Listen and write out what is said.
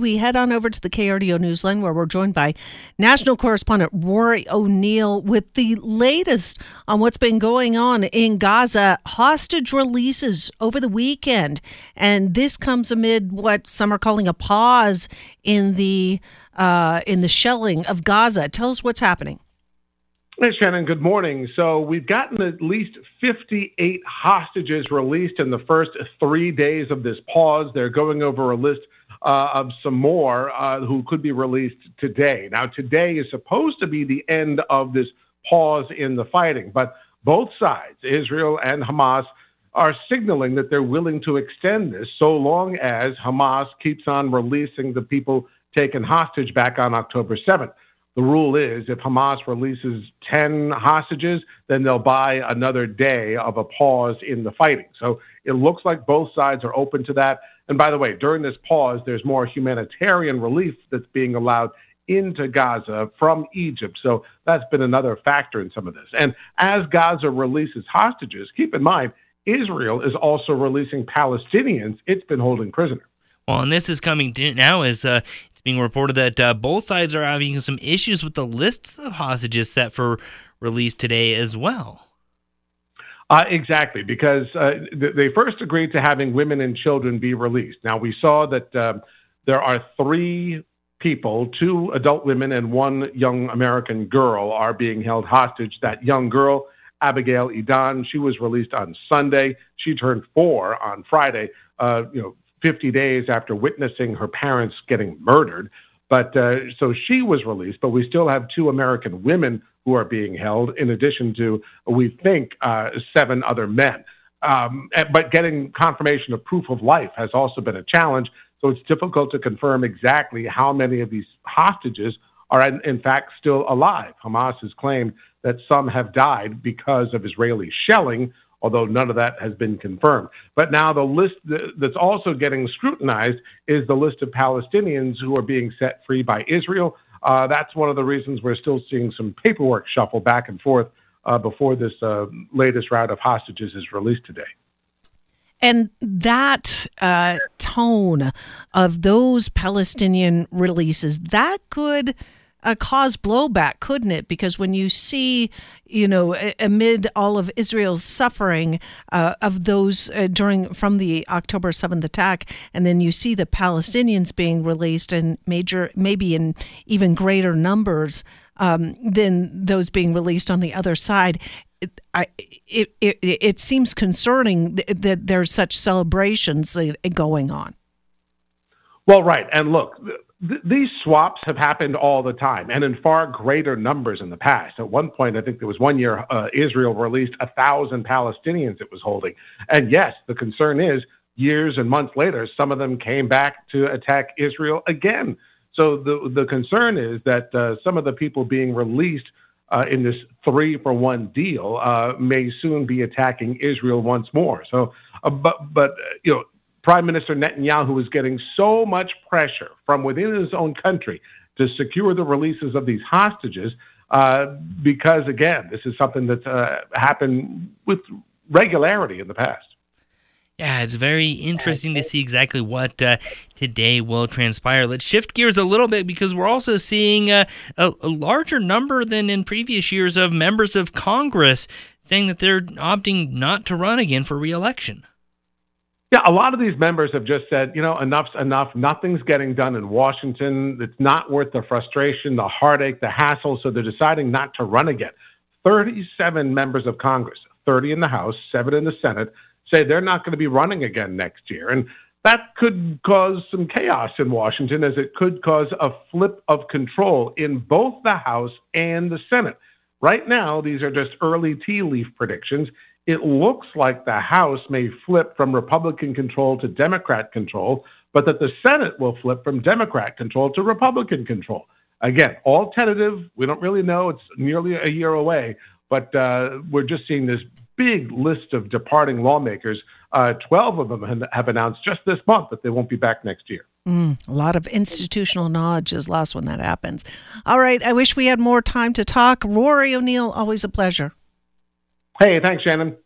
We head on over to the KRDO Newsline where we're joined by national correspondent Rory O'Neill with the latest on what's been going on in Gaza. Hostage releases over the weekend, and this comes amid what some are calling a pause in the uh, in the shelling of Gaza. Tell us what's happening. Hey, Shannon, good morning. So, we've gotten at least 58 hostages released in the first three days of this pause. They're going over a list of some more uh, who could be released today. Now, today is supposed to be the end of this pause in the fighting, but both sides, Israel and Hamas, are signaling that they're willing to extend this so long as Hamas keeps on releasing the people taken hostage back on October 7th. The rule is if Hamas releases 10 hostages, then they'll buy another day of a pause in the fighting. So it looks like both sides are open to that. And by the way, during this pause, there's more humanitarian relief that's being allowed into Gaza from Egypt. So that's been another factor in some of this. And as Gaza releases hostages, keep in mind, Israel is also releasing Palestinians it's been holding prisoner. Well, and this is coming now as uh, being reported that uh, both sides are having some issues with the lists of hostages set for release today as well. Uh, exactly, because uh, th- they first agreed to having women and children be released. Now, we saw that um, there are three people, two adult women and one young American girl, are being held hostage. That young girl, Abigail Edan, she was released on Sunday. She turned four on Friday, uh, you know, 50 days after witnessing her parents getting murdered. But uh, so she was released, but we still have two American women who are being held, in addition to, we think, uh, seven other men. Um, but getting confirmation of proof of life has also been a challenge. So it's difficult to confirm exactly how many of these hostages are, in, in fact, still alive. Hamas has claimed that some have died because of Israeli shelling, although none of that has been confirmed. But now the list that's also getting scrutinized is the list of Palestinians who are being set free by Israel. Uh, that's one of the reasons we're still seeing some paperwork shuffle back and forth uh, before this uh, latest round of hostages is released today. And that uh, tone of those Palestinian releases, that could uh, cause blowback, couldn't it? Because when you see, you know, amid all of Israel's suffering uh, of those uh, during from the October seventh attack, and then you see the Palestinians being released in major, maybe in even greater numbers um, than those being released on the other side. It, I, it, it, it seems concerning that, there's such celebrations uh, going on. Well, right. And look, th- these swaps have happened all the time and in far greater numbers in the past. At one point, I think there was one year uh, Israel released a thousand Palestinians it was holding. And yes, the concern is years and months later, some of them came back to attack Israel again. So the the concern is that uh, some of the people being released uh, in this three for one deal uh, may soon be attacking Israel once more. So, uh, but but you know Prime Minister Netanyahu is getting so much pressure from within his own country to secure the releases of these hostages uh, because, again, this is something that's uh, happened with regularity in the past. Yeah, it's very interesting to see exactly what uh, today will transpire. Let's shift gears a little bit because we're also seeing uh, a, a, larger number than in previous years of members of Congress saying that they're opting not to run again for reelection. Yeah, a lot of these members have just said, you know, enough's enough. Nothing's getting done in Washington. It's not worth the frustration, the heartache, the hassle. So they're deciding not to run again. 37 members of Congress, 30 in the House, seven in the Senate, say they're not going to be running again next year. And that could cause some chaos in Washington, as it could cause a flip of control in both the House and the Senate. Right now, these are just early tea leaf predictions it looks like the House may flip from Republican control to Democrat control, but that the Senate will flip from Democrat control to Republican control. Again, all tentative. We don't really know. It's nearly a year away, but uh, we're just seeing this big list of departing lawmakers. Uh, 12 of them have announced just this month that they won't be back next year. Mm, a lot of institutional knowledge is lost when that happens. All right. I wish we had more time to talk. Rory O'Neill, always a pleasure. Hey, thanks, Shannon.